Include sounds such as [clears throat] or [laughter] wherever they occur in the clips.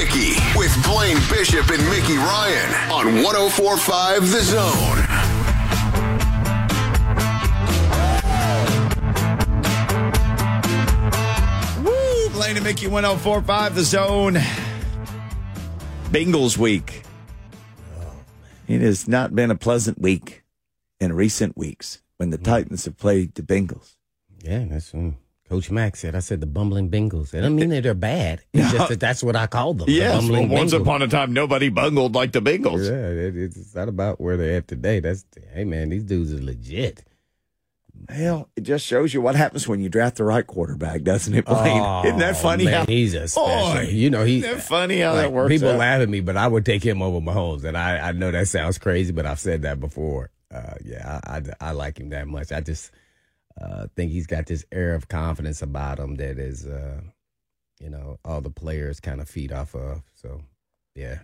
Blaine and Mickey with Blaine Bishop and Mickey Ryan on 1045 The Zone. Woo! Blaine and Mickey 1045 The Zone. Bengals week. It has not been a pleasant week in recent weeks when the Titans have played the Bengals. Yeah, that's what Coach Mack said. I said the bumbling Bengals. I don't mean that they're bad. [laughs] It's just that that's what I call them. the Yes, well, once Bengals. upon a time, nobody bungled like the Bengals. Yeah, it, it's not about where they're at today. That's hey man, these dudes are legit. Well, it just shows you what happens when you draft the right quarterback, doesn't it, Blaine? Oh, Isn't that funny? Man, how, he's a special. Boy, you know, he's that funny how like, that works? People out? laugh at me, but I would take him over Mahomes, and I, I know that sounds crazy, but I've said that before. Uh, yeah, I, I, I like him that much. I just uh, think he's got this air of confidence about him that is, uh, you know, all the players kind of feed off of. So, yeah,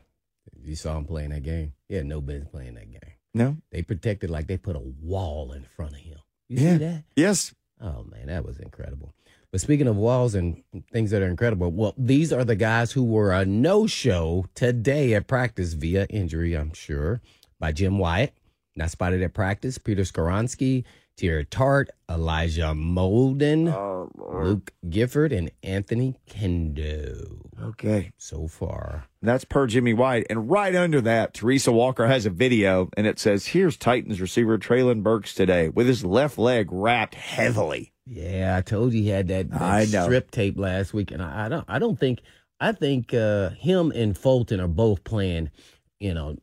you saw him playing that game. Had no business playing that game. No? They protected like they put a wall in front of him. You Yeah. see that? Yes. Oh man, that was incredible. But speaking of walls and things that are incredible, well, these are the guys who were a no-show today at practice via injury, I'm sure, by Jim Wyatt. Not spotted at practice, Peter Skoronski, Teair Tart, Elijah Molden, Oh, Luke Gifford, and Anthony Kendo. Okay. So far. That's per Jimmy Wyatt. And right under that, Teresa Walker has a video and it says, Here's Titans receiver Treylon Burks today with his left leg wrapped heavily. Yeah, I told you he had that, that strip tape last week, and I, I don't. I don't think. I think uh, him and Fulton are both playing. You know,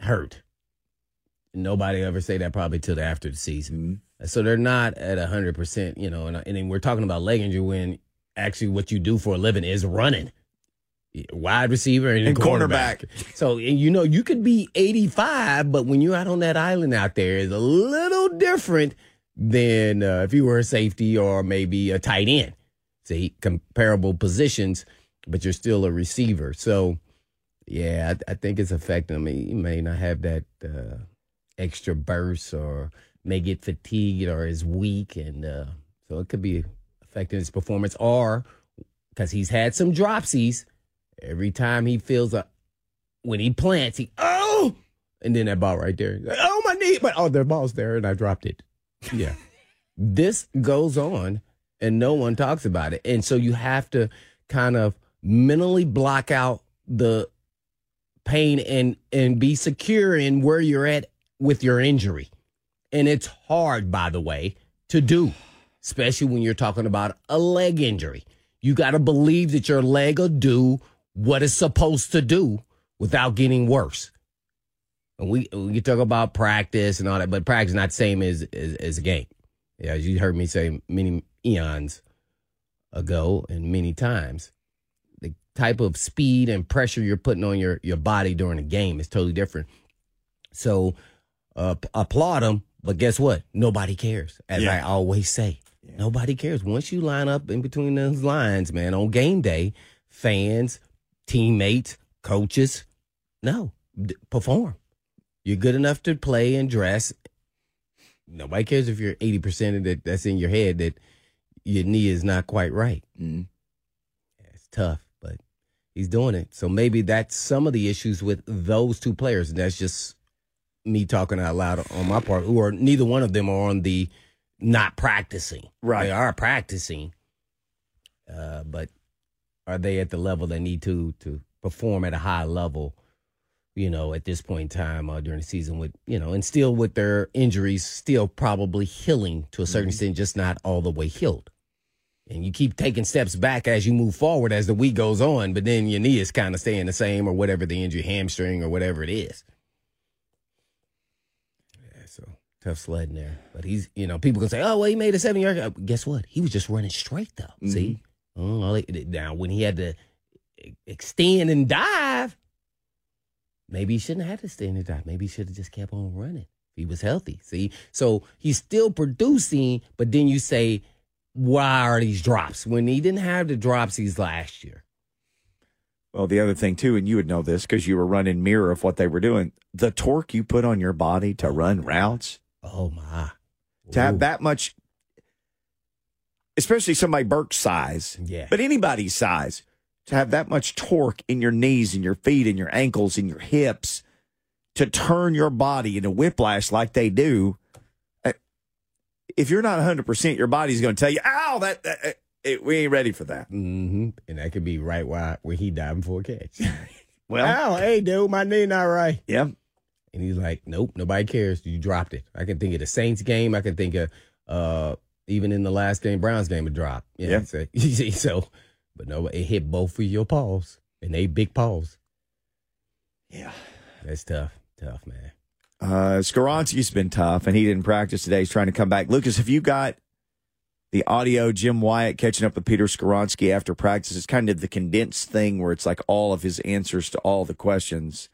hurt. Nobody ever say that probably till after the season. So they're not at hundred percent. You know, and, and then we're talking about leg injury when actually what you do for a living is running. Wide receiver and, And cornerback. So you know you could be 85, but when you're out on that island out there, it's a little different than uh, if you were a safety or maybe a tight end. See, comparable positions, but you're still a receiver. So, yeah, I, I think it's affecting him. He may not have that uh, extra bursts or may get fatigued or is weak. And uh, so it could be affecting his performance or because he's had some dropsies. Every time he feels a, when he plants, he, oh, and then that ball right there. Oh, my knee. But, oh, the ball's there and I dropped it. Yeah. [laughs] this goes on and no one talks about it. And so you have to kind of mentally block out the pain and and be secure in where you're at with your injury. And it's hard, by the way, to do, especially when you're talking about a leg injury. You got to believe that your leg will do what it's supposed to do without getting worse. And we we talk about practice and all that, but practice is not the same as as, as a game. Yeah, as you heard me say many eons ago and many times, the type of speed and pressure you're putting on your your body during a game is totally different. So uh, applaud them, but guess what? Nobody cares. As I always say, nobody cares. Once you line up in between those lines, man, on game day, fans, teammates, coaches, no, d- perform. You're good enough to play and dress. Nobody cares if you're 80% of that that's in your head that your knee is not quite right. Mhm. Yeah, it's tough, but he's doing it. So maybe that's some of the issues with those two players. And that's just me talking out loud on my part, who are neither one of them are on the not practicing. Right. They are practicing. Uh, but are they at the level they need to to perform at a high level? You know, at this point in time uh, during the season, with you know, and still with their injuries, still probably healing to a certain extent, just not all the way healed. And you keep taking steps back as you move forward as the week goes on, but then your knee is kind of staying the same or whatever the injury, hamstring or whatever it is. Yeah, so tough sledding there. But he's, you know, people can say, oh, well, he made a seven yard. Guess what? He was just running straight though. Mm-hmm. See, Oh, all now when he had to extend and dive, maybe he shouldn't have to extend and dive. Maybe he should have just kept on running. He was healthy. See? So he's still producing, but then you say, why are these drops? When he didn't have the drops these last year. Well, the other thing too, and you would know this because you were running mirror of what they were doing. The torque you put on your body to run routes, Oh my. to have that much, especially somebody Burke's size, Yeah. but anybody's size, to have that much torque in your knees and your feet and your ankles and your hips to turn your body into whiplash like they do. uh, If you're not 100%, your body's going to tell you, ow, that, that it, we ain't ready for that. hmm And that could be right where, where he diving for a catch. [laughs] Well, oh, hey, dude, my knee not right. yeah. And he's like, nope, nobody cares. You dropped it. I can think of the Saints game. I can think of uh, even in the last game, Browns game, it dropped. Yeah. Yeah. So, [laughs] you see, so, but no, it hit both of your paws, and they big paws. Yeah. That's tough, tough, man. Uh, Skoronski's been tough, and he didn't practice today. He's trying to come back. Lucas, have you got the audio? Jim Wyatt catching up with Peter Skoronski after practice. It's kind of the condensed thing where it's like all of his answers to all the questions.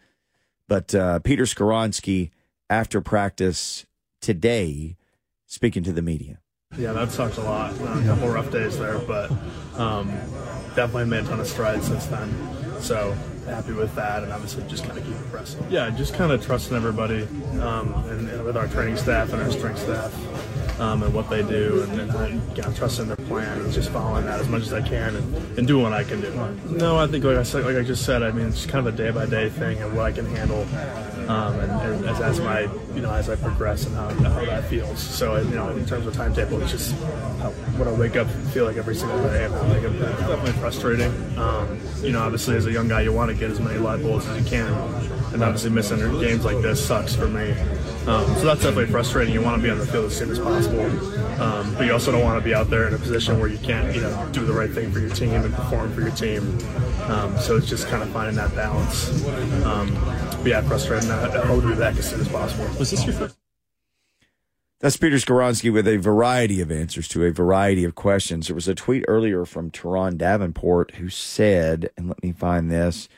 But uh, Peter Skoronski after practice today, speaking to the media. Yeah, that sucks a lot. Uh, a couple rough days there, but um, definitely made a ton of strides since then. So happy with that, and obviously just kind of keep it pressing. Yeah, just kind of trusting everybody, um, and, and with our training staff and our strength staff, um, and what they do, and, and I, you their plan and just following that as much as I can, and, and doing what I can do. No, I think like I said, like I just said, I mean it's kind of a day by day thing and what I can handle, um, and, and as, as my you know as I progress and how, how that feels. So you know in terms of timetable, it's just how, what I wake up feel like every single day. And like it's definitely frustrating. Um, you know, obviously as a young guy, you want to get as many live bullets as you can, and obviously missing games like this sucks for me. Um, so that's definitely frustrating. You want to be on the field as soon as possible, um, but you also don't want to be out there in a position where you can't, you know, do the right thing for your team and perform for your team. Um, so it's just kind of finding that balance. Um, but yeah, frustrating. I, I hope to be back as soon as possible. Was this your first? That's Peter Skoronski with a variety of answers to a variety of questions. There was a tweet earlier from Turron Davenport who said, and let me find this,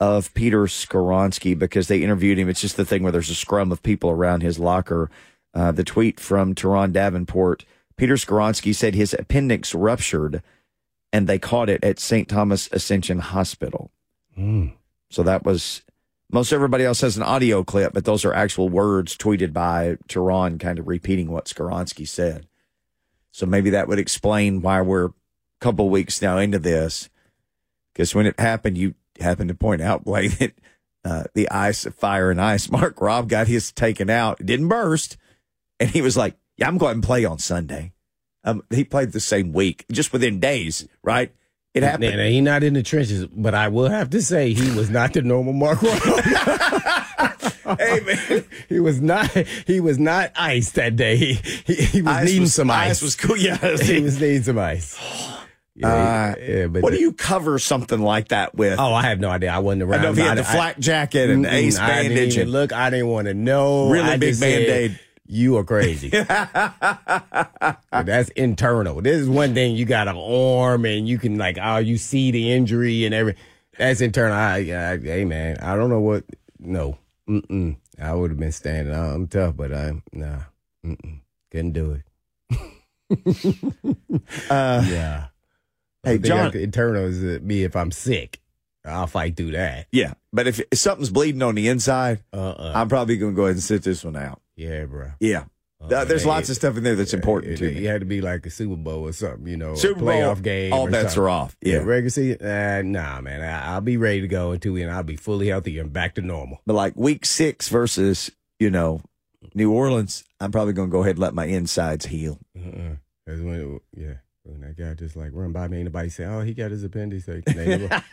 of Peter Skoronski because they interviewed him. It's just the thing where there's a scrum of people around his locker. Uh, the tweet from Turron Davenport Peter Skoronski said his appendix ruptured and they caught it at St. Thomas Ascension Hospital. So that was most everybody else has an audio clip, but those are actual words tweeted by Turron, kind of repeating what Skoronski said. So maybe that would explain why we're a couple weeks now into this. Because when it happened, you happened to point out, Blake, [laughs] that uh, the ice, fire and ice, [laughs] Mark Robb got his taken out. It didn't burst. And he was like, yeah, I'm going to play on Sunday. Um, he played the same week, just within days, right? It happened. Now, he not in the trenches, but I will have to say he was not the normal Mark Robb. [laughs] hey, man. he was not. He was not ice that day. He he, he was Ice needing was- some ice. ice was cool. Yeah. he was needing some ice. [sighs] [sighs] Yeah, Uh, yeah, but what do you cover something like that with? Oh, I have no idea. I wasn't around. I know if he had I- the I- flak jacket and Mm-mm, ace I didn't bandage even and look, I didn't want to know. Really I big just Band-Aid. You are crazy. [laughs] That's internal. This is one thing you got an arm and you can like, oh, you see the injury and every. That's internal. I, I, hey man, I don't know what. No, mm-mm. I would have been standing. I'm tough, but I'm nah, mm-mm. couldn't do it. [laughs] uh, Yeah. Hey, John- I could- internal is uh, me if I'm sick. I'll fight through that. yeah. But if, if something's bleeding on the inside, Uh-uh. I'm probably going to go ahead and sit this one out. yeah, bro. Yeah. Uh, there's lots of stuff in there that's important it, to it, me. had to be like a Super Bowl or something, you know, Super a Bowl, playoff game. all or bets something. are off. Yeah. regular season, uh, nah, man. I, I'll be ready to go into it, and I'll be fully healthy and back to normal. But like week six versus, you know, New Orleans, I'm probably going to go ahead and let my insides heal. Uh-uh. When, it, yeah, when that guy just like run by me, anybody say, "Oh, he got his appendix." Like,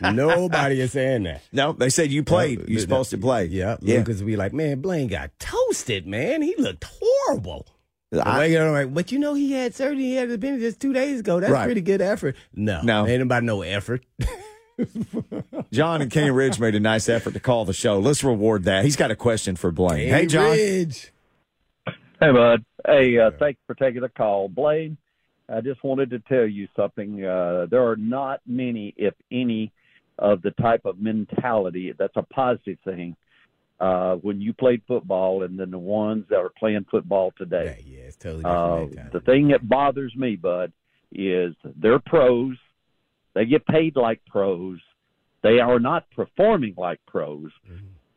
[laughs] nobody is saying that. No, they said you played. You're the- supposed to play. Yeah, Yeah. Lucas be like, "Man, Blaine got toasted, man. He looked horrible." I- Like, you know, like, but you know, he had surgery. He had his appendix just two days ago. That's Right. pretty good effort. No, No. ain't about no effort. [laughs] John and Kenny Ridge made a nice effort to call the show. Let's reward that. He's got a question for Blaine. Hey, John. Ridge. Hey, bud. Hey, uh, thanks for taking the call. Blaine, I just wanted to tell you something. Uh, there are not many, if any, of the type of mentality that's a positive thing uh, when you played football and then the ones that are playing football today. Yeah, yeah, it's totally Uh, different. the thing that bothers me, Bud, is they're pros. They get paid like pros. They are not performing like pros.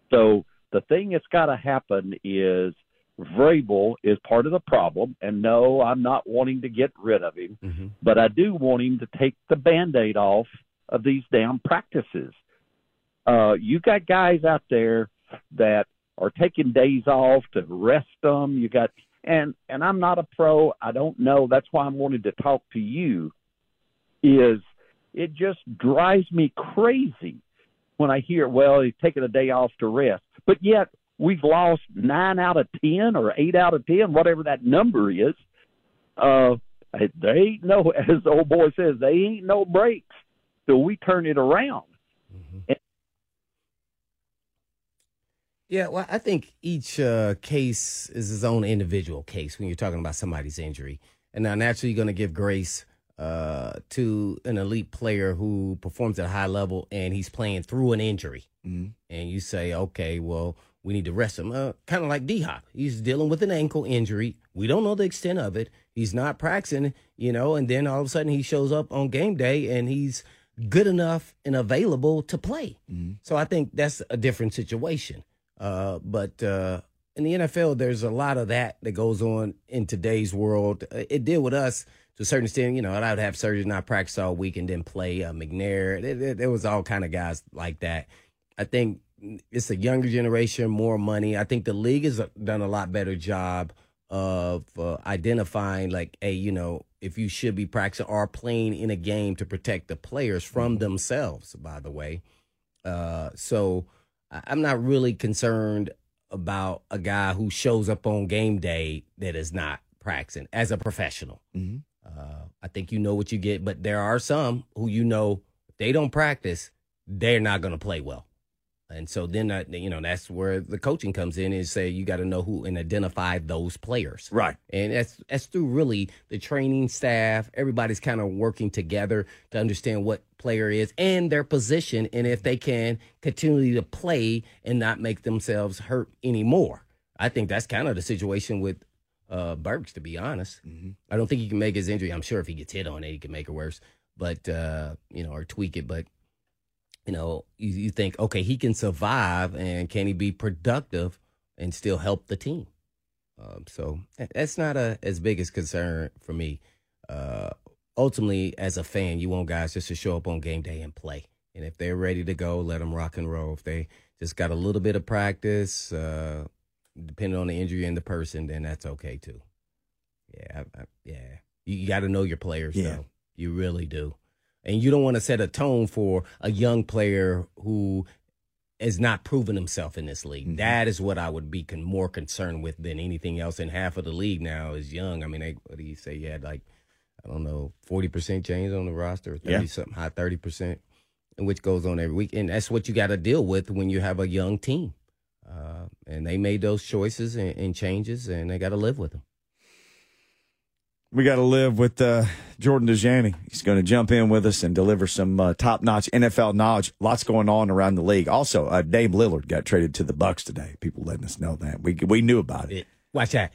So the thing that's got to happen is Vrabel is part of the problem. And no, I'm not wanting to get rid of him, hmm but I do want him to take the band aid off of these damn practices. Uh, you got guys out there that are taking days off to rest them. You got and and I'm not a pro. I don't know. That's why I'm wanting to talk to you. Is it just drives me crazy when I hear, well, he's taking a day off to rest, but yet we've lost nine out of ten or eight out of ten, whatever that number is. Uh, they ain't no, [laughs] as the old boy says, they ain't no breaks till we turn it around. Yeah, well, I think each uh, case is his own individual case when you're talking about somebody's injury. And now, naturally, you're going to give grace uh, to an elite player who performs at a high level and he's playing through an injury. Mhm. And you say, okay, well, we need to rest him. Uh, kind of like D Hop. He's dealing with an ankle injury. We don't know the extent of it. He's not practicing, you know, and then all of a sudden he shows up on game day and he's good enough and available to play. So I think that's a different situation. Uh, but uh, in the NFL, there's a lot of that that goes on in today's world. Uh, It did with us to a certain extent. You know, I would have surgery, not practice all week, and then play uh, McNair. There was all kind of guys like that. I think it's a younger generation, more money. I think the league has done a lot better job of uh, identifying, like, hey, you know, if you should be practicing or playing in a game to protect the players from themselves. By the way, uh, so I'm not really concerned about a guy who shows up on game day that is not practicing as a professional. Mhm. Uh, I think you know what you get, but there are some who you know they don't practice, they're not going to play well. And so then, you know, that's where the coaching comes in and say you got to know who and identify those players. Right. And that's that's through really the training staff. Everybody's kind of working together to understand what player is and their position, and if they can continue to play and not make themselves hurt anymore. I think that's kind of the situation with uh Burks, to be honest. I don't think he can make his injury. I'm sure if he gets hit on it, he can make it worse, but uh, you know, or tweak it. But you know, you, you think, okay, he can survive, and can he be productive and still help the team? Um, so that's not a as big as concern for me. Uh, ultimately, as a fan, you want guys just to show up on game day and play. And if they're ready to go, let them rock and roll. If they just got a little bit of practice, uh, depending on the injury and the person, then that's okay too. Yeah, I, I, yeah. You, you got to know your players, Yeah. though. You really do. And you don't want to set a tone for a young player who is not proven himself in this league. Mhm. That is what I would be con- more concerned with than anything else. And half of the league now is young. I mean, they, what do you say? You had like, I don't know, 40% change on the roster, 30 Yeah. something, high 30%, and which goes on every week. And that's what you got to deal with when you have a young team. Uh, and they made those choices and, and changes, and they got to live with them. We got to live with uh, Jordan Dajani. He's going to jump in with us and deliver some uh, top notch NFL knowledge. Lots going on around the league. Also, uh, Dame Lillard got traded to the Bucks today. People letting us know that. We, we knew about it. Watch that.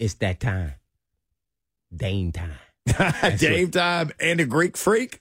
It's that time. Dame time. [laughs] Dame time and a Greek freak.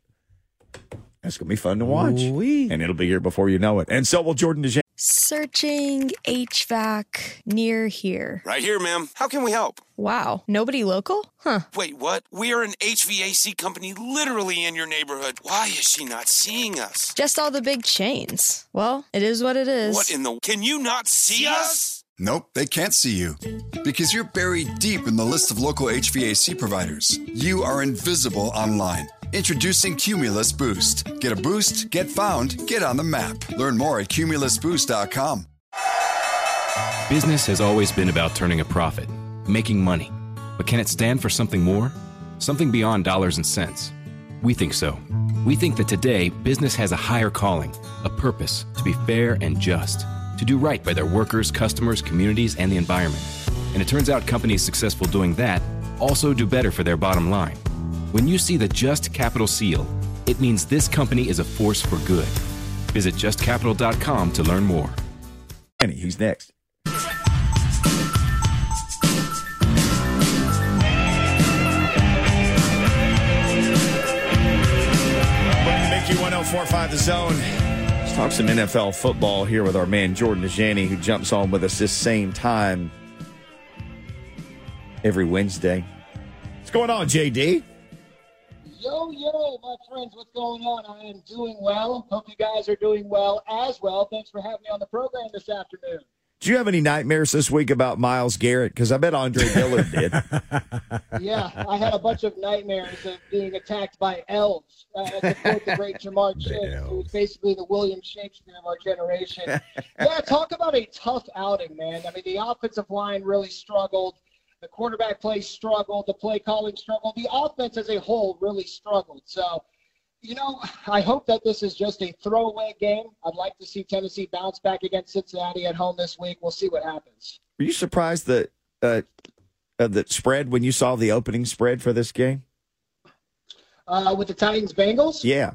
That's going to be fun to watch. Ooh-wee. And it'll be here before you know it. And so will Jordan Dajani. Searching HVAC near here. Right here, ma'am. How can we help? Wow, nobody local? Huh. Wait, what? We are an HVAC company literally in your neighborhood. Why is she not seeing us? Just all the big chains. Well, it is what it is. What in the. Can you not see us? Nope, they can't see you. Because you're buried deep in the list of local HVAC providers. You are invisible online. Introducing Cumulus Boost. Get a boost, get found, get on the map. Learn more at cumulusboost.com. Business has always been about turning a profit, making money. But can it stand for something more? Something beyond dollars and cents? We think so. We think that today, business has a higher calling, a purpose to be fair and just, to do right by their workers, customers, communities, and the environment. And it turns out companies successful doing that also do better for their bottom line. When you see the Just Capital seal, it means this company is a force for good. Visit justcapital.com to learn more. And he's next. Mickey 1045 The Zone. Let's talk some NFL football here with our man Jordan Dajani, who jumps on with us this same time every Wednesday. What's going on, JD? Yo, yo, my friends, what's going on? I am doing well. Hope you guys are doing well as well. Thanks for having me on the program this afternoon. Do you have any nightmares this week about Myles Garrett? Because I bet Andre [laughs] Dillard did. yeah, I had a bunch of nightmares of being attacked by elves. Uh, to quote the great Ja'Marr [laughs] Chase, who was basically the William Shakespeare of our generation. [laughs] yeah, talk about a tough outing, man. I mean, the offensive line really struggled. The quarterback play struggled. The play calling struggled. The offense as a whole really struggled. So you know, I hope that this is just a throwaway game. I'd like to see Tennessee bounce back against Cincinnati at home this week. We'll see what happens. Were you surprised that uh, uh, that spread when you saw the opening spread for this game? Uh, with the Titans Bengals? Yeah.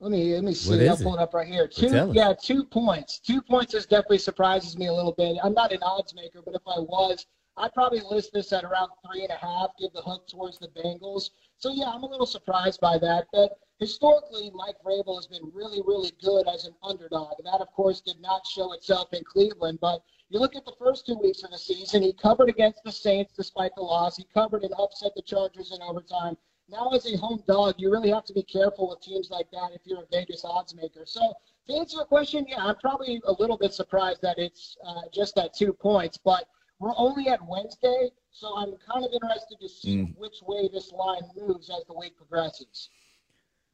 Let me let me see. I'll pull it up right here. Two, yeah, two points. Two points is definitely surprises me a little bit. I'm not an odds maker, but if I was, I'd probably list this at around three and a half. Give the hook towards the Bengals. So yeah, I'm a little surprised by that. But historically, Mike Vrabel has been really, really good as an underdog. And that, of course, did not show itself in Cleveland. But you look at the first two weeks of the season, he covered against the Saints despite the loss. He covered and upset the Chargers in overtime. Now, as a home dog, you really have to be careful with teams like that if you're a Vegas odds maker. So, to answer your question, yeah, I'm probably a little bit surprised that it's uh, just at two points. But we're only at Wednesday, so I'm kind of interested to see mm. which way this line moves as the week progresses.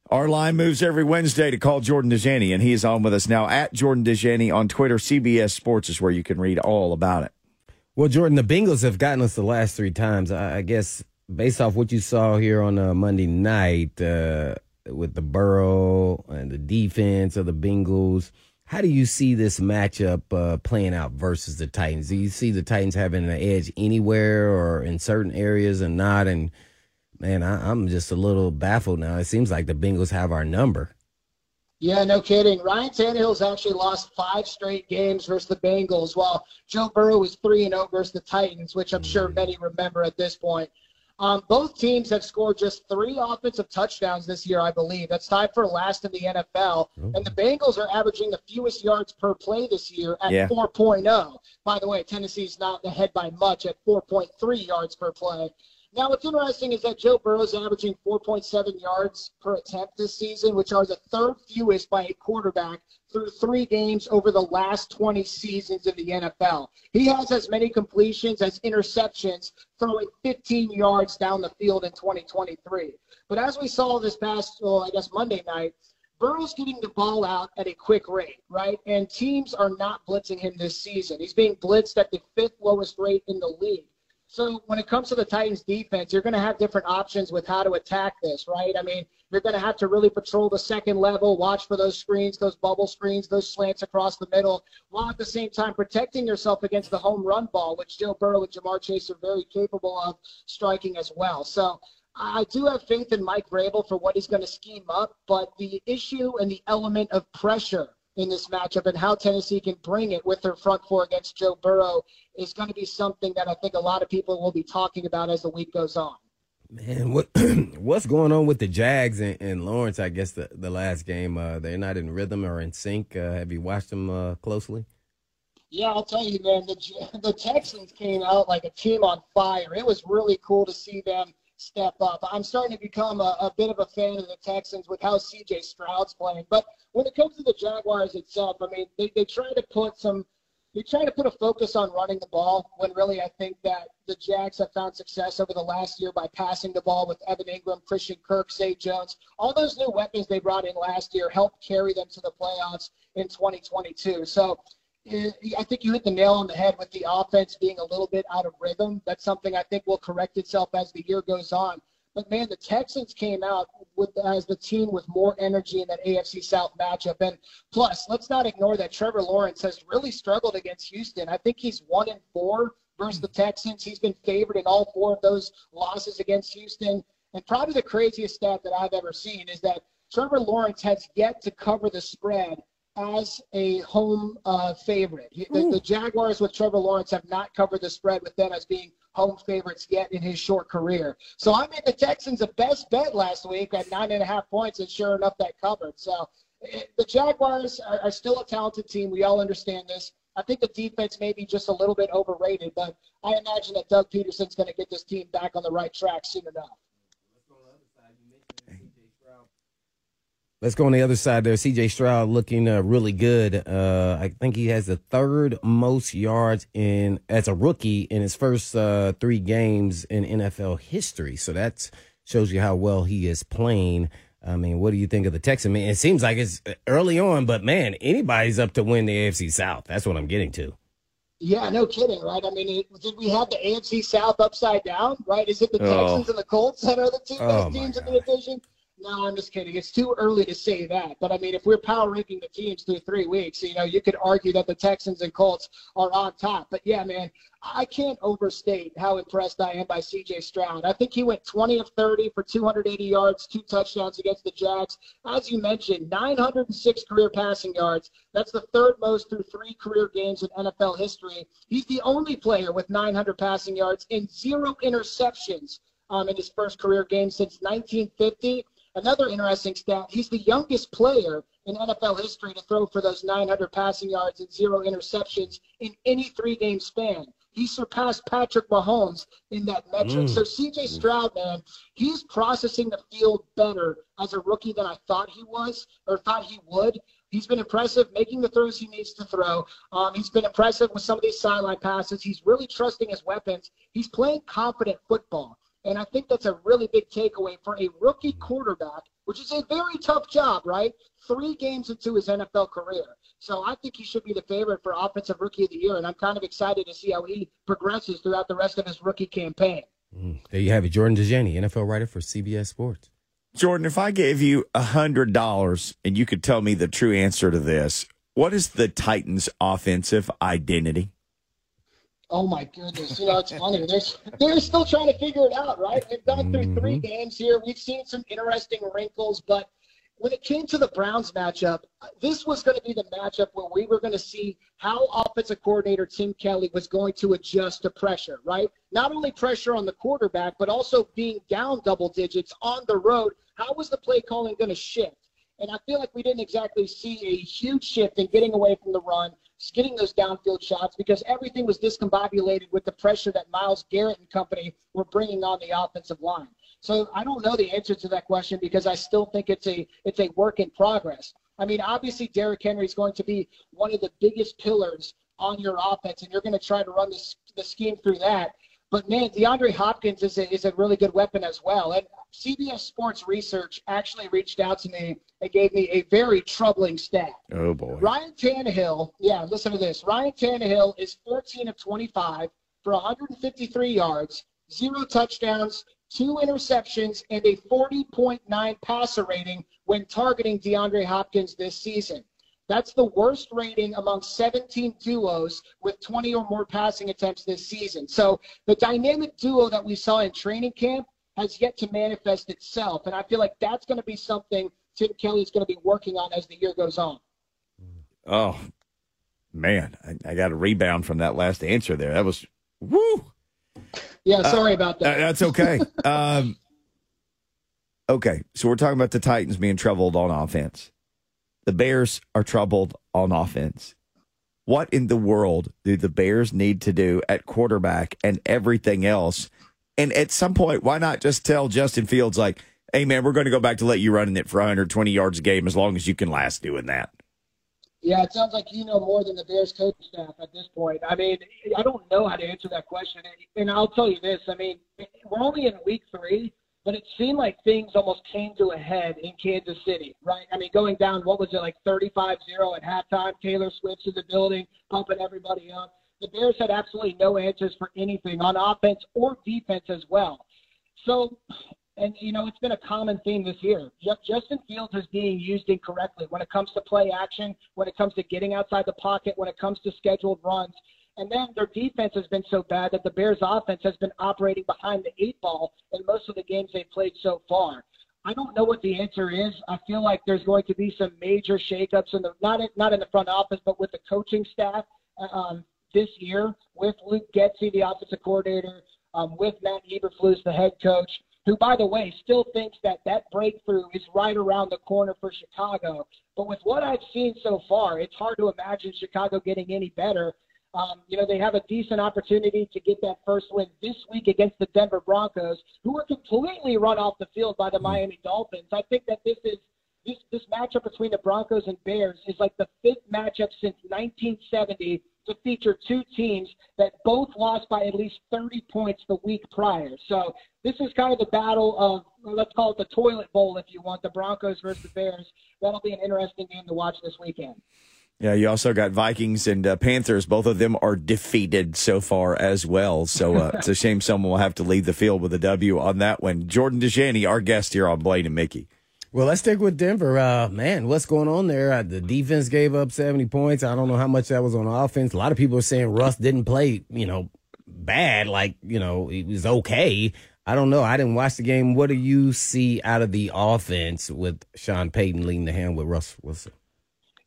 Our line moves every Wednesday to call Jordan Dajani, and he is on with us now at Jordan Dajani on Twitter. CBS Sports is where you can read all about it. Well, Jordan, the Bengals have gotten us the last three times. I, I guess based off what you saw here on uh, Monday night uh, with the Burrow and the defense of the Bengals – how do you see this matchup uh, playing out versus the Titans? Do you see the Titans having an edge anywhere or in certain areas and not? And man, I, am just a little baffled now. It seems like the Bengals have our number. Yeah, no kidding. Ryan Tannehill's actually lost five straight games versus the Bengals, while Joe Burrow was three and zero oh versus the Titans, which I'm sure many remember at this point. Um, both teams have scored just three offensive touchdowns this year, I believe. That's tied for last in the NFL. Oh. And the Bengals are averaging the fewest yards per play this year at yeah. 4.0. By the way, Tennessee's not ahead by much at 4.3 yards per play. Now, what's interesting is that Joe Burrow is averaging 4.7 yards per attempt this season, which are the third fewest by a quarterback through three games over the last 20 seasons in the NFL. He has as many completions as interceptions, throwing 15 yards down the field in 2023. But as we saw this past, well, I guess Monday night, Burrow's getting the ball out at a quick rate, right? And teams are not blitzing him this season. He's being blitzed at the fifth lowest rate in the league. So when it comes to the Titans defense, you're going to have different options with how to attack this, right? I mean, you're going to have to really patrol the second level, watch for those screens, those bubble screens, those slants across the middle, while at the same time protecting yourself against the home run ball, which Joe Burrow and Ja'Marr Chase are very capable of striking as well. So I do have faith in Mike Vrabel for what he's going to scheme up, but the issue and the element of pressure in this matchup and how Tennessee can bring it with their front four against Joe Burrow is going to be something that I think a lot of people will be talking about as the week goes on. Man, what [clears throat] what's going on with the Jags and, and Lawrence? I guess the the last game uh, they're not in rhythm or in sync. Uh, have you watched them uh, closely? Yeah, I'll tell you, man. The [laughs] the Texans came out like a team on fire. It was really cool to see them step up. I'm starting to become a, a bit of a fan of the Texans with how C.J. Stroud's playing. But when it comes to the Jaguars itself, I mean, they, they try to put some they try to put a focus on running the ball when really I think that the Jags have found success over the last year by passing the ball with Evan Engram, Christian Kirk, Zay Jones. All those new weapons they brought in last year helped carry them to the playoffs in 2022. So I think you hit the nail on the head with the offense being a little bit out of rhythm. That's something I think will correct itself as the year goes on. But man, the Texans came out with as the team with more energy in that AFC South matchup. And plus, let's not ignore that Trevor Lawrence has really struggled against Houston. I think he's one in four versus the Texans. He's been favored in all four of those losses against Houston. And probably the craziest stat that I've ever seen is that Trevor Lawrence has yet to cover the spread as a home uh, favorite. The, the Jaguars with Trevor Lawrence have not covered the spread with them as being home favorites yet in his short career. So I made the Texans a best bet last week at nine and a half points, and sure enough, that covered. So eh, the Jaguars are, are still a talented team. We all understand this. I think the defense may be just a little bit overrated, but I imagine that Doug Pederson's going to get this team back on the right track soon enough. Let's go on the other side there. CJ Stroud looking uh, really good. Uh, I think he has the third most yards in as a rookie in his first uh, three games in NFL history. So that shows you how well he is playing. I mean, what do you think of the Texan? Man, it seems like it's early on, but man, anybody's up to win the AFC South. That's what I'm getting to. Yeah, no kidding, right? I mean, it, did we have the AFC South upside down, right? Is it the Oh. Texans and the Colts that are the two Oh, best my teams in the division? No, I'm just kidding. It's too early to say that. But I mean, if we're power ranking the teams through three weeks, you know, you could argue that the Texans and Colts are on top. But yeah, man, I can't overstate how impressed I am by CJ Stroud. I think he went 20 of 30 for 280 yards, two touchdowns against the Jags. As you mentioned, 906 career passing yards. That's the third most through three career games in NFL history. He's the only player with 900 passing yards and zero interceptions um, in his first career game since 1950. Another interesting stat, he's the youngest player in NFL history to throw for those 900 passing yards and zero interceptions in any three game span. He surpassed Patrick Mahomes in that metric. Mm. So CJ Stroud, man, he's processing the field better as a rookie than I thought he was or thought he would. He's been impressive making the throws he needs to throw. Um, he's been impressive with some of these sideline passes. He's really trusting his weapons. He's playing confident football. And I think that's a really big takeaway for a rookie quarterback, which is a very tough job, right? Three games into his NFL career. So I think he should be the favorite for Offensive Rookie of the Year. And I'm kind of excited to see how he progresses throughout the rest of his rookie campaign. Mm, there you have it. Jordan Dajani, NFL writer for CBS Sports. Jordan, if I gave you a hundred dollars and you could tell me the true answer to this, what is the Titans' offensive identity? Oh my goodness! You know it's funny. They're they're still trying to figure it out, right? They've gone through three mm-hmm. games here. We've seen some interesting wrinkles, but when it came to the Browns matchup, this was going to be the matchup where we were going to see how offensive coordinator Tim Kelly was going to adjust to pressure, right? Not only pressure on the quarterback, but also being down double digits on the road. How was the play calling going to shift? And I feel like we didn't exactly see a huge shift in getting away from the run, getting those downfield shots, because everything was discombobulated with the pressure that Myles Garrett and company were bringing on the offensive line. So I don't know the answer to that question because I still think it's a it's a work in progress. I mean, obviously Derrick Henry is going to be one of the biggest pillars on your offense, and you're going to try to run this the scheme through that. But man, DeAndre Hopkins is a, is a really good weapon as well. And CBS Sports Research actually reached out to me and gave me a very troubling stat. Oh boy. Ryan Tannehill, yeah, listen to this. Ryan Tannehill is 14 of 25 for 153 yards, zero touchdowns, two interceptions, and a 40.9 passer rating when targeting DeAndre Hopkins this season. That's the worst rating among 17 duos with 20 or more passing attempts this season. So the dynamic duo that we saw in training camp has yet to manifest itself. And I feel like that's going to be something Tim Kelly is going to be working on as the year goes on. Oh man, I, I got a rebound from that last answer there. That was woo. Yeah, sorry about that. Uh, that's okay. [laughs] um, okay, so we're talking about the Titans being troubled on offense. The Bears are troubled on offense. What in the world do the Bears need to do at quarterback and everything else? And at some point, why not just tell Justin Fields, like, hey, man, we're going to go back to let you run in it for 120 yards a game as long as you can last doing that? Yeah, it sounds like you know more than the Bears coaching staff at this point. I mean, I don't know how to answer that question. And I'll tell you this I mean, we're only in week three, but it seemed like things almost came to a head in Kansas City, right? I mean, going down, what was it, like 35 0 at halftime? Taylor Swift's in the building, pumping everybody up. The Bears had absolutely no answers for anything on offense or defense as well. So, and you know, it's been a common theme this year. Justin Fields is being used incorrectly when it comes to play action, when it comes to getting outside the pocket, when it comes to scheduled runs. And then their defense has been so bad that the Bears' offense has been operating behind the eight ball in most of the games they've played so far. I don't know what the answer is. I feel like there's going to be some major shakeups in the not in, not in the front office, but with the coaching staff uh, um, this year with Luke Getsy, the offensive coordinator, um, with Matt Eberflus, the head coach, who, by the way, still thinks that that breakthrough is right around the corner for Chicago. But with what I've seen so far, it's hard to imagine Chicago getting any better. Um, you know, they have a decent opportunity to get that first win this week against the Denver Broncos, who were completely run off the field by the mm-hmm. Miami Dolphins. I think that this is this this matchup between the Broncos and Bears is like the fifth matchup since 1970 to feature two teams that both lost by at least 30 points the week prior. So this is kind of the battle of, let's call it the toilet bowl, if you want, the Broncos versus the Bears. That'll be an interesting game to watch this weekend. Yeah, you also got Vikings and uh, Panthers. Both of them are defeated so far as well. So uh, it's a shame someone will have to leave the field with a W on that one. Jordan Dajani, our guest here on Blaine and Mickey. Well, let's stick with Denver. Uh, man, what's going on there? Uh, the defense gave up 70 points. I don't know how much that was on offense. A lot of people are saying Russ didn't play, you know, bad. Like, you know, it was okay. I don't know. I didn't watch the game. What do you see out of the offense with Sean Payton leading the hand with Russ Wilson?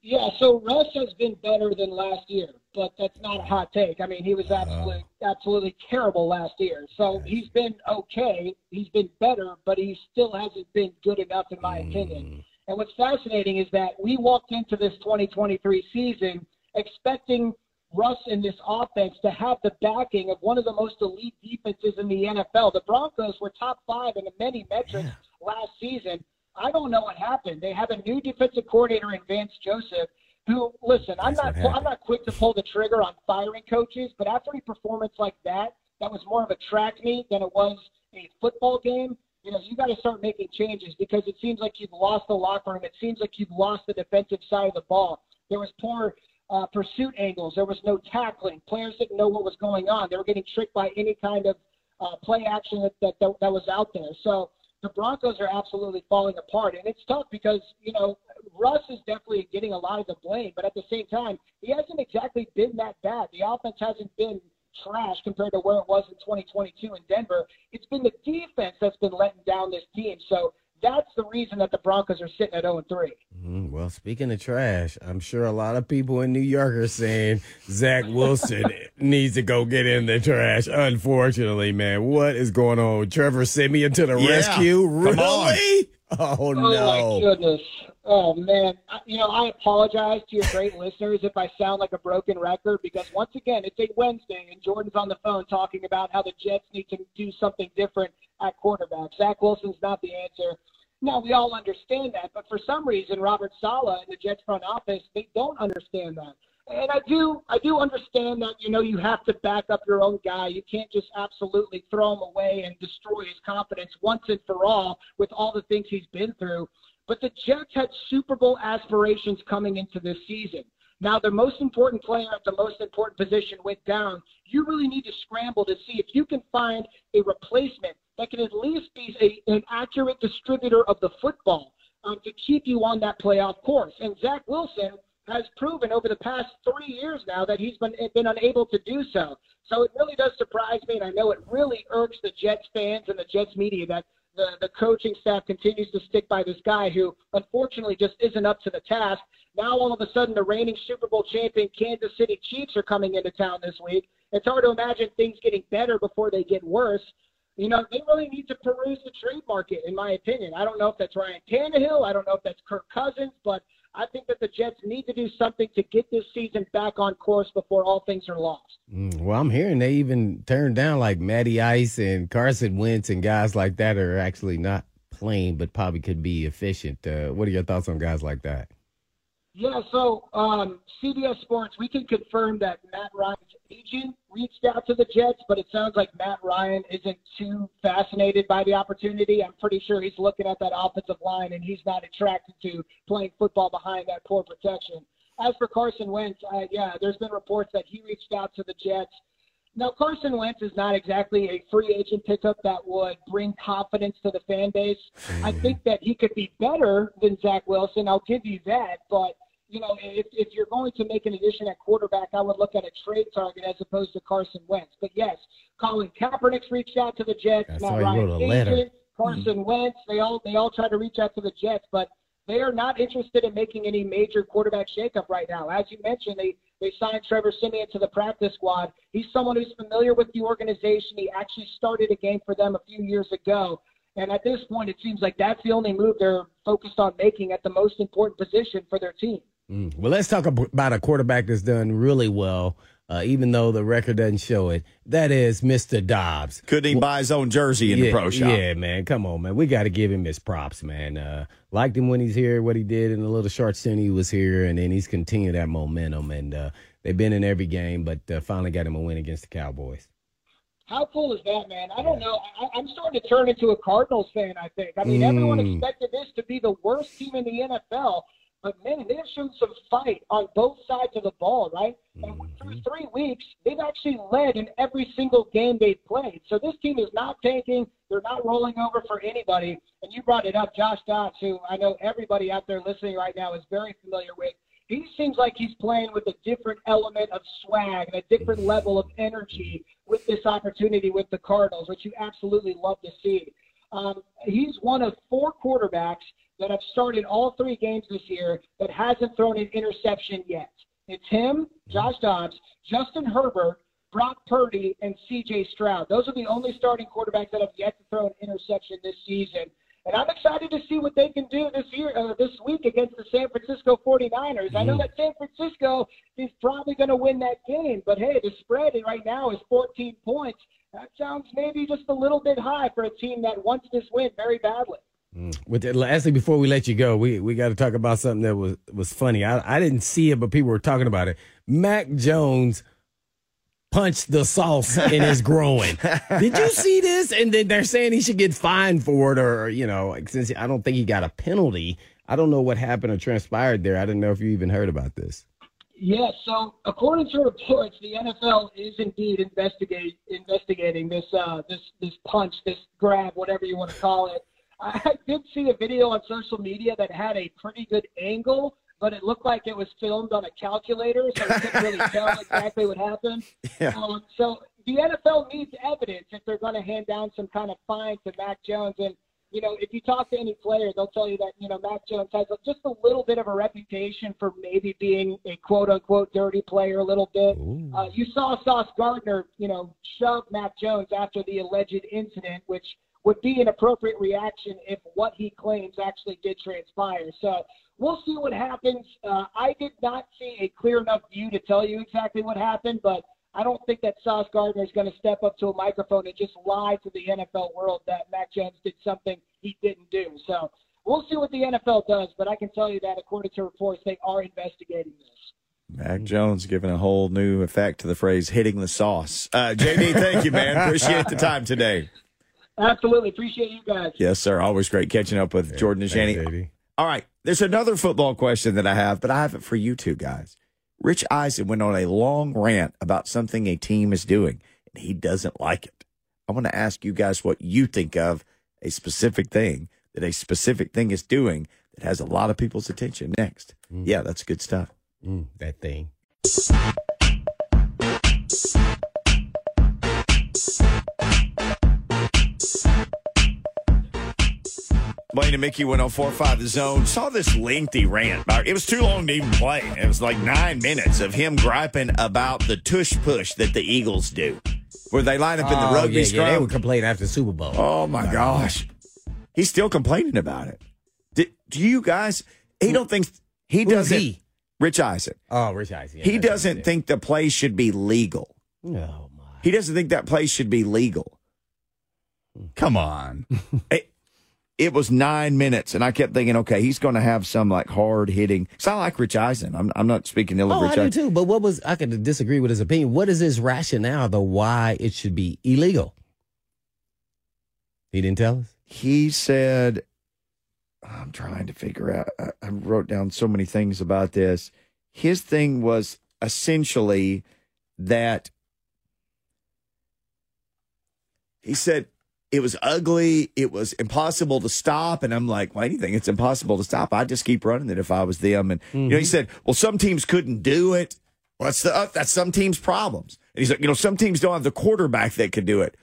Yeah, so Russ has been better than last year, but that's not a hot take. I mean, he was absolutely uh, absolutely terrible last year. So he's been okay. He's been better, but he still hasn't been good enough, in my mm. opinion. And what's fascinating is that we walked into this 2023 season expecting Russ and this offense to have the backing of one of the most elite defenses in the NFL. The Broncos were top five in many metrics yeah. last season I don't know what happened. They have a new defensive coordinator in Vance Joseph. Who listen? I'm not. I'm not quick to pull the trigger on firing coaches, but after a performance like that, that was more of a track meet than it was a football game. You know, you got to start making changes because it seems like you've lost the locker room. It seems like you've lost the defensive side of the ball. There was poor uh, pursuit angles. There was no tackling. Players didn't know what was going on. They were getting tricked by any kind of uh, play action that, that, that, that was out there. So the Broncos are absolutely falling apart. And it's tough because, you know, Russ is definitely getting a lot of the blame, but at the same time, he hasn't exactly been that bad. The offense hasn't been trash compared to where it was in 2022 in Denver. It's been the defense that's been letting down this team. So that's the reason that the Broncos are sitting at 0 3. Mm, well, speaking of trash, I'm sure a lot of people in New York are saying Zach Wilson [laughs] needs to go get in the trash. Unfortunately, man, what is going on? Trevor Siemian to the yeah. rescue? Really? [laughs] Oh, oh, no. my goodness. Oh, man. You know, I apologize to your great listeners if I sound like a broken record because, once again, it's a Wednesday and Jordan's on the phone talking about how the Jets need to do something different at quarterback. Zach Wilson's not the answer. Now we all understand that, but for some reason, Robert Saleh and the Jets front office they don't understand that. And I do, I do understand that you know you have to back up your own guy. You can't just absolutely throw him away and destroy his confidence once and for all with all the things he's been through. But the Jets had Super Bowl aspirations coming into this season. Now, the most important player at the most important position went down. You really need to scramble to see if you can find a replacement that can at least be a, an accurate distributor of the football um, to keep you on that playoff course. And Zach Wilson has proven over the past three years now that he's been been unable to do so. So it really does surprise me, and I know it really irks the Jets fans and the Jets media that the, the coaching staff continues to stick by this guy who unfortunately just isn't up to the task. Now all of a sudden the reigning Super Bowl champion Kansas City Chiefs are coming into town this week. It's hard to imagine things getting better before they get worse. You know, they really need to peruse the trade market, in my opinion. I don't know if that's Ryan Tannehill. I don't know if that's Kirk Cousins, but I think that the Jets need to do something to get this season back on course before all things are lost. Mm, well, I'm hearing they even turned down like Matty Ice and Carson Wentz and guys like that are actually not playing, but probably could be efficient. Uh, what are your thoughts on guys like that? Yeah, so um, CBS Sports, we can confirm that Matt Ryan's agent reached out to the Jets, but it sounds like Matt Ryan isn't too fascinated by the opportunity. I'm pretty sure he's looking at that offensive line and he's not attracted to playing football behind that poor protection. As for Carson Wentz, uh, yeah, there's been reports that he reached out to the Jets. Now, Carson Wentz is not exactly a free agent pickup that would bring confidence to the fan base. I think that he could be better than Zach Wilson. I'll give you that, but you know, if, if you're going to make an addition at quarterback, I would look at a trade target as opposed to Carson Wentz. But yes, Colin Kaepernick's reached out to the Jets. Matt Ryan agent Carson Wentz. They all they all try to reach out to the Jets, but they are not interested in making any major quarterback shakeup right now. As you mentioned, they they signed Trevor Siemian to the practice squad. He's someone who's familiar with the organization. He actually started a game for them a few years ago. And at this point, it seems like that's the only move they're focused on making at the most important position for their team. Mm. Well, let's talk about a quarterback that's done really well, uh, even though the record doesn't show it. That is Mr. Dobbs. Couldn't he buy his own jersey in yeah, the pro shop? Yeah, man. Come on, man. We got to give him his props, man. Uh, liked him when he's here, what he did in the little short stint he was here, and then he's continued that momentum. And uh, they've been in every game, but uh, finally got him a win against the Cowboys. How cool is that, man? I don't know. I, I'm starting to turn into a Cardinals fan. I think. I mean, everyone Mm. expected this to be the worst team in the NFL, but man, they have shown some fight on both sides of the ball, right? And through three weeks, they've actually led in every single game they've played. So this team is not tanking. They're not rolling over for anybody. And you brought it up, Josh Dobbs, who I know everybody out there listening right now is very familiar with. He seems like he's playing with a different element of swag and a different level of energy with this opportunity with the Cardinals, which you absolutely love to see. Um, he's one of four quarterbacks that have started all three games this year that hasn't thrown an interception yet. It's him, Josh Dobbs, Justin Herbert, Brock Purdy, and C.J. Stroud. Those are the only starting quarterbacks that have yet to throw an interception this season. And I'm excited to see what they can do this year, uh, this week against the San Francisco 49ers. I know that San Francisco is probably going to win that game, but hey, the spread right now is 14 points. That sounds maybe just a little bit high for a team that wants this win very badly. With that, lastly, before we let you go, we, we got to talk about something that was was funny. I, I didn't see it, but people were talking about it. Mac Jones punched the sauce in his [laughs] groin. Did you see this? And then they're saying he should get fined for it, or you know, since I don't think he got a penalty. I don't know what happened or transpired there. I didn't know if you even heard about this. Yes. So according to reports, the NFL is indeed investigate investigating this uh, this this punch, this grab, whatever you want to call it. I did see a video on social media that had a pretty good angle, but it looked like it was filmed on a calculator, so you couldn't really [laughs] tell exactly what happened. Yeah. Um, so the NFL needs evidence if they're going to hand down some kind of fine to Mac Jones. And, you know, if you talk to any player, they'll tell you that, you know, Mac Jones has just a little bit of a reputation for maybe being a quote unquote dirty player a little bit. Uh, you saw Sauce Gardner, you know, shove Mac Jones after the alleged incident, which would be an appropriate reaction if what he claims actually did transpire. So we'll see what happens. Uh, I did not see a clear enough view to tell you exactly what happened, but I don't think that Sauce Gardner is going to step up to a microphone and just lie to the NFL world that Mac Jones did something he didn't do. So we'll see what the NFL does, but I can tell you that according to reports, they are investigating this. Mac Jones giving a whole new effect to the phrase hitting the sauce. Uh, JD, thank you, man. Appreciate the time today. Absolutely. Appreciate you guys. Yes, sir. Always great catching up with Jordan and Thanks, Shanny. All right. There's another football question that I have, but I have it for you two guys. Rich Eisen went on a long rant about something a team is doing, and he doesn't like it. I want to ask you guys what you think of a specific thing that a specific thing is doing that has a lot of people's attention. Next. Yeah, that's good stuff. Mm, that thing. Blaine and Mickey 1045 The Zone saw this lengthy rant. It was too long to even play. It was like nine minutes of him griping about the tush push that the Eagles do, where they line up in the Oh, rugby yeah, yeah, scrum. they would complain after the Super Bowl. Oh my gosh, he's still complaining about it. Do, do you guys? He don't think he doesn't. he? Rich Eisen. Oh, Rich Eisen. yeah, he doesn't think the play should be legal. No, my. He doesn't think that play should be legal. Hmm. Come on. [laughs] it, it was nine minutes, and I kept thinking, okay, he's going to have some like hard hitting. Because I like Rich Eisen. I'm, I'm not speaking ill of Oh, Rich I do too. But what was I could disagree with his opinion? What is his rationale though? Why it should be illegal? He didn't tell us. He said, I'm trying to figure out. I, I wrote down so many things about this. His thing was essentially that he said it was ugly. It was impossible to stop. And I'm like, you think it's impossible to stop? I'd just keep running it if I was them. And, you know, he said, well, some teams couldn't do it. Well, that's, the, uh, that's some teams' problems. And he's like, you know, some teams don't have the quarterback that could do it.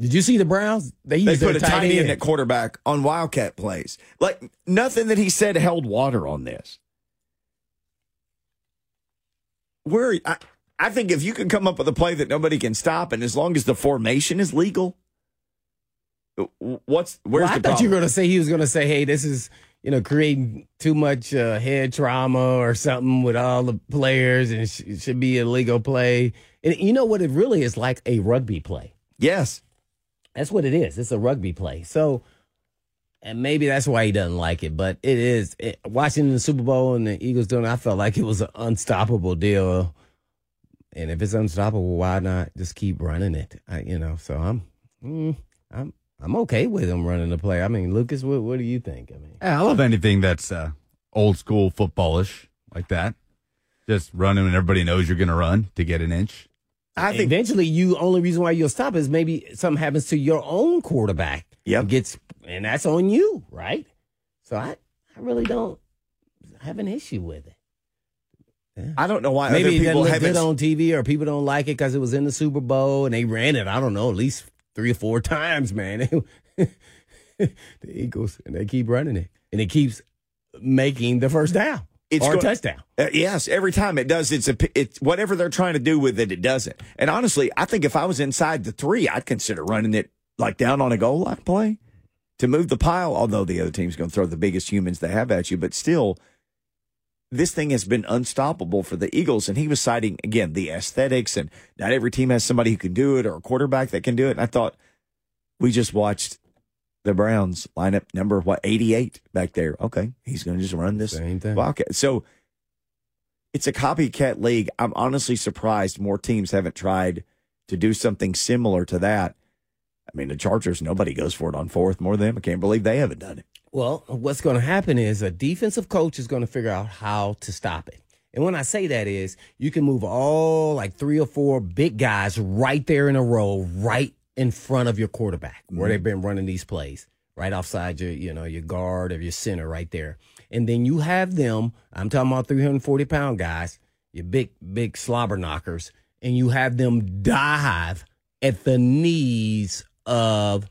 Did you see the Browns? They used put a tight end. at quarterback on Wildcat plays. Like nothing that he said held water on this. Where I, I think if you can come up with a play that nobody can stop, and as long as the formation is legal, what's where's well, I the thought you problem? were going to say he was going to say, "Hey, this is you know creating too much uh, head trauma or something with all the players, and it, sh- it should be a legal play." And you know what? It really is like a rugby play. Yes, that's what it is. It's a rugby play. So, and maybe that's why he doesn't like it. But it is it, watching the Super Bowl and the Eagles doing. it, I felt like it was an unstoppable deal. And if it's unstoppable, why not just keep running it? I, you know, so I'm, mm, I'm, I'm okay with him running the play. I mean, Lucas, what, what do you think? I mean, Yeah, I love anything that's uh, old school footballish like that. Just running when everybody knows you're going to run to get an inch. I think eventually, you only reason why you'll stop is maybe something happens to your own quarterback. Yeah, gets and that's on you, right? So I, I really don't have an issue with it. I don't know why Maybe other it doesn't people look haven't. good on TV, or people don't like it because it was in the Super Bowl and they ran it. I don't know, at least three or four times, man. [laughs] the Eagles and they keep running it, and it keeps making the first down or go- touchdown. Uh, yes, every time it does, it's a it's whatever they're trying to do with it, it doesn't. And honestly, I think if I was inside the three, I'd consider running it like down on a goal line play to move the pile. Although the other team's going to throw the biggest humans they have at you, but still, this thing has been unstoppable for the Eagles. And he was citing again the aesthetics, and not every team has somebody who can do it or a quarterback that can do it. And I thought we just watched the Browns line up number what eighty eight back there. Okay, he's going to just run this Same thing. Wildcat. So it's a copycat league. I'm honestly surprised more teams haven't tried to do something similar to that. I mean, the Chargers, nobody goes for it on fourth more than them. I can't believe they haven't done it. Well, what's going to happen is a defensive coach is going to figure out how to stop it. And when I say that is, you can move all like three or four big guys right there in a row, right in front of your quarterback, where they've mm-hmm. been running these plays, right offside your, you know, your guard or your center right there. And then you have them, I'm talking about 340 pound guys, your big, big slobber knockers, and you have them dive at the knees of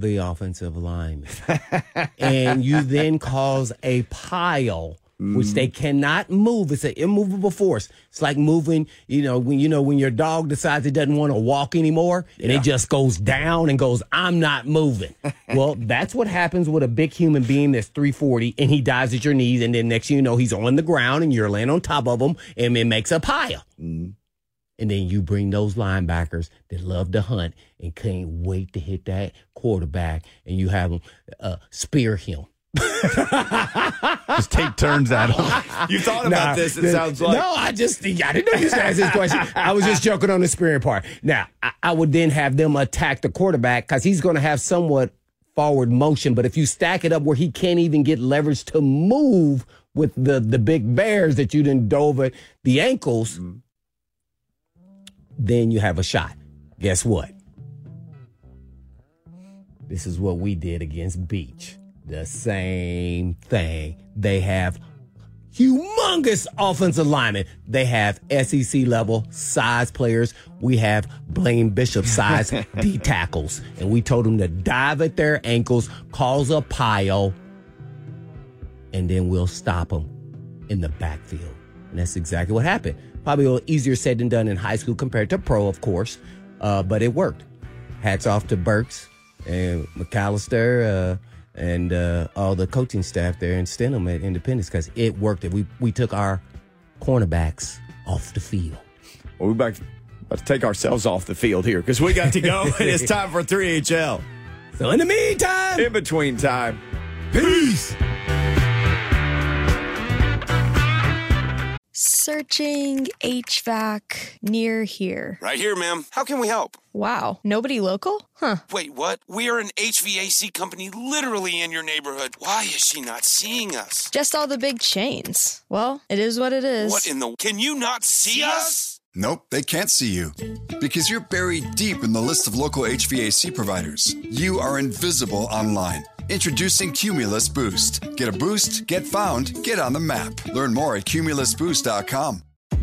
the offensive lineman. and you then cause a pile which they cannot move. It's an immovable force. It's like moving, you know, when you know when your dog decides it doesn't want to walk anymore and it just goes down and goes, I'm not moving. [laughs] well, that's what happens with a big human being that's 340 and he dives at your knees and then next thing you know he's on the ground and you're laying on top of him and it makes a pile. Mm-hmm. And then you bring those linebackers that love to hunt and can't wait to hit that quarterback, and you have them uh, spear him. [laughs] Just take turns at him. You thought about Nah, this, it the- sounds like. No, I just, I didn't know you was gonna ask this question. I was just joking on the spearing part. Now, I, I would then have them attack the quarterback because he's going to have somewhat forward motion. But if you stack it up where he can't even get leverage to move with the, the big bears that you didn't dove at the ankles, Mm-hmm. then you have a shot. Guess what? This is what we did against Beech. The same thing. They have humongous offensive linemen. They have SEC level size players. We have Blaine Bishop size [laughs] D tackles. And we told them to dive at their ankles, cause a pile, and then we'll stop them in the backfield. And that's exactly what happened. Probably a little easier said than done in high school compared to pro, of course, uh, but it worked. Hats off to Burks and McAllister uh, and uh, all the coaching staff there in Stenham at Independence because it worked. We we took our cornerbacks off the field. Well, we're about to, about to take ourselves off the field here because we got to go. and it's time for 3HL. So in the meantime, in between time, peace. Searching HVAC near here. Right here, ma'am. How can we help? Wow, nobody local? Huh. Wait, what? We are an HVAC company literally in your neighborhood. Why is she not seeing us? Just all the big chains. Well, it is what it is. What in the. Can you not see us? Nope, they can't see you. Because you're buried deep in the list of local HVAC providers. You are invisible online. Introducing Cumulus Boost. Get a boost, get found, get on the map. Learn more at cumulusboost.com.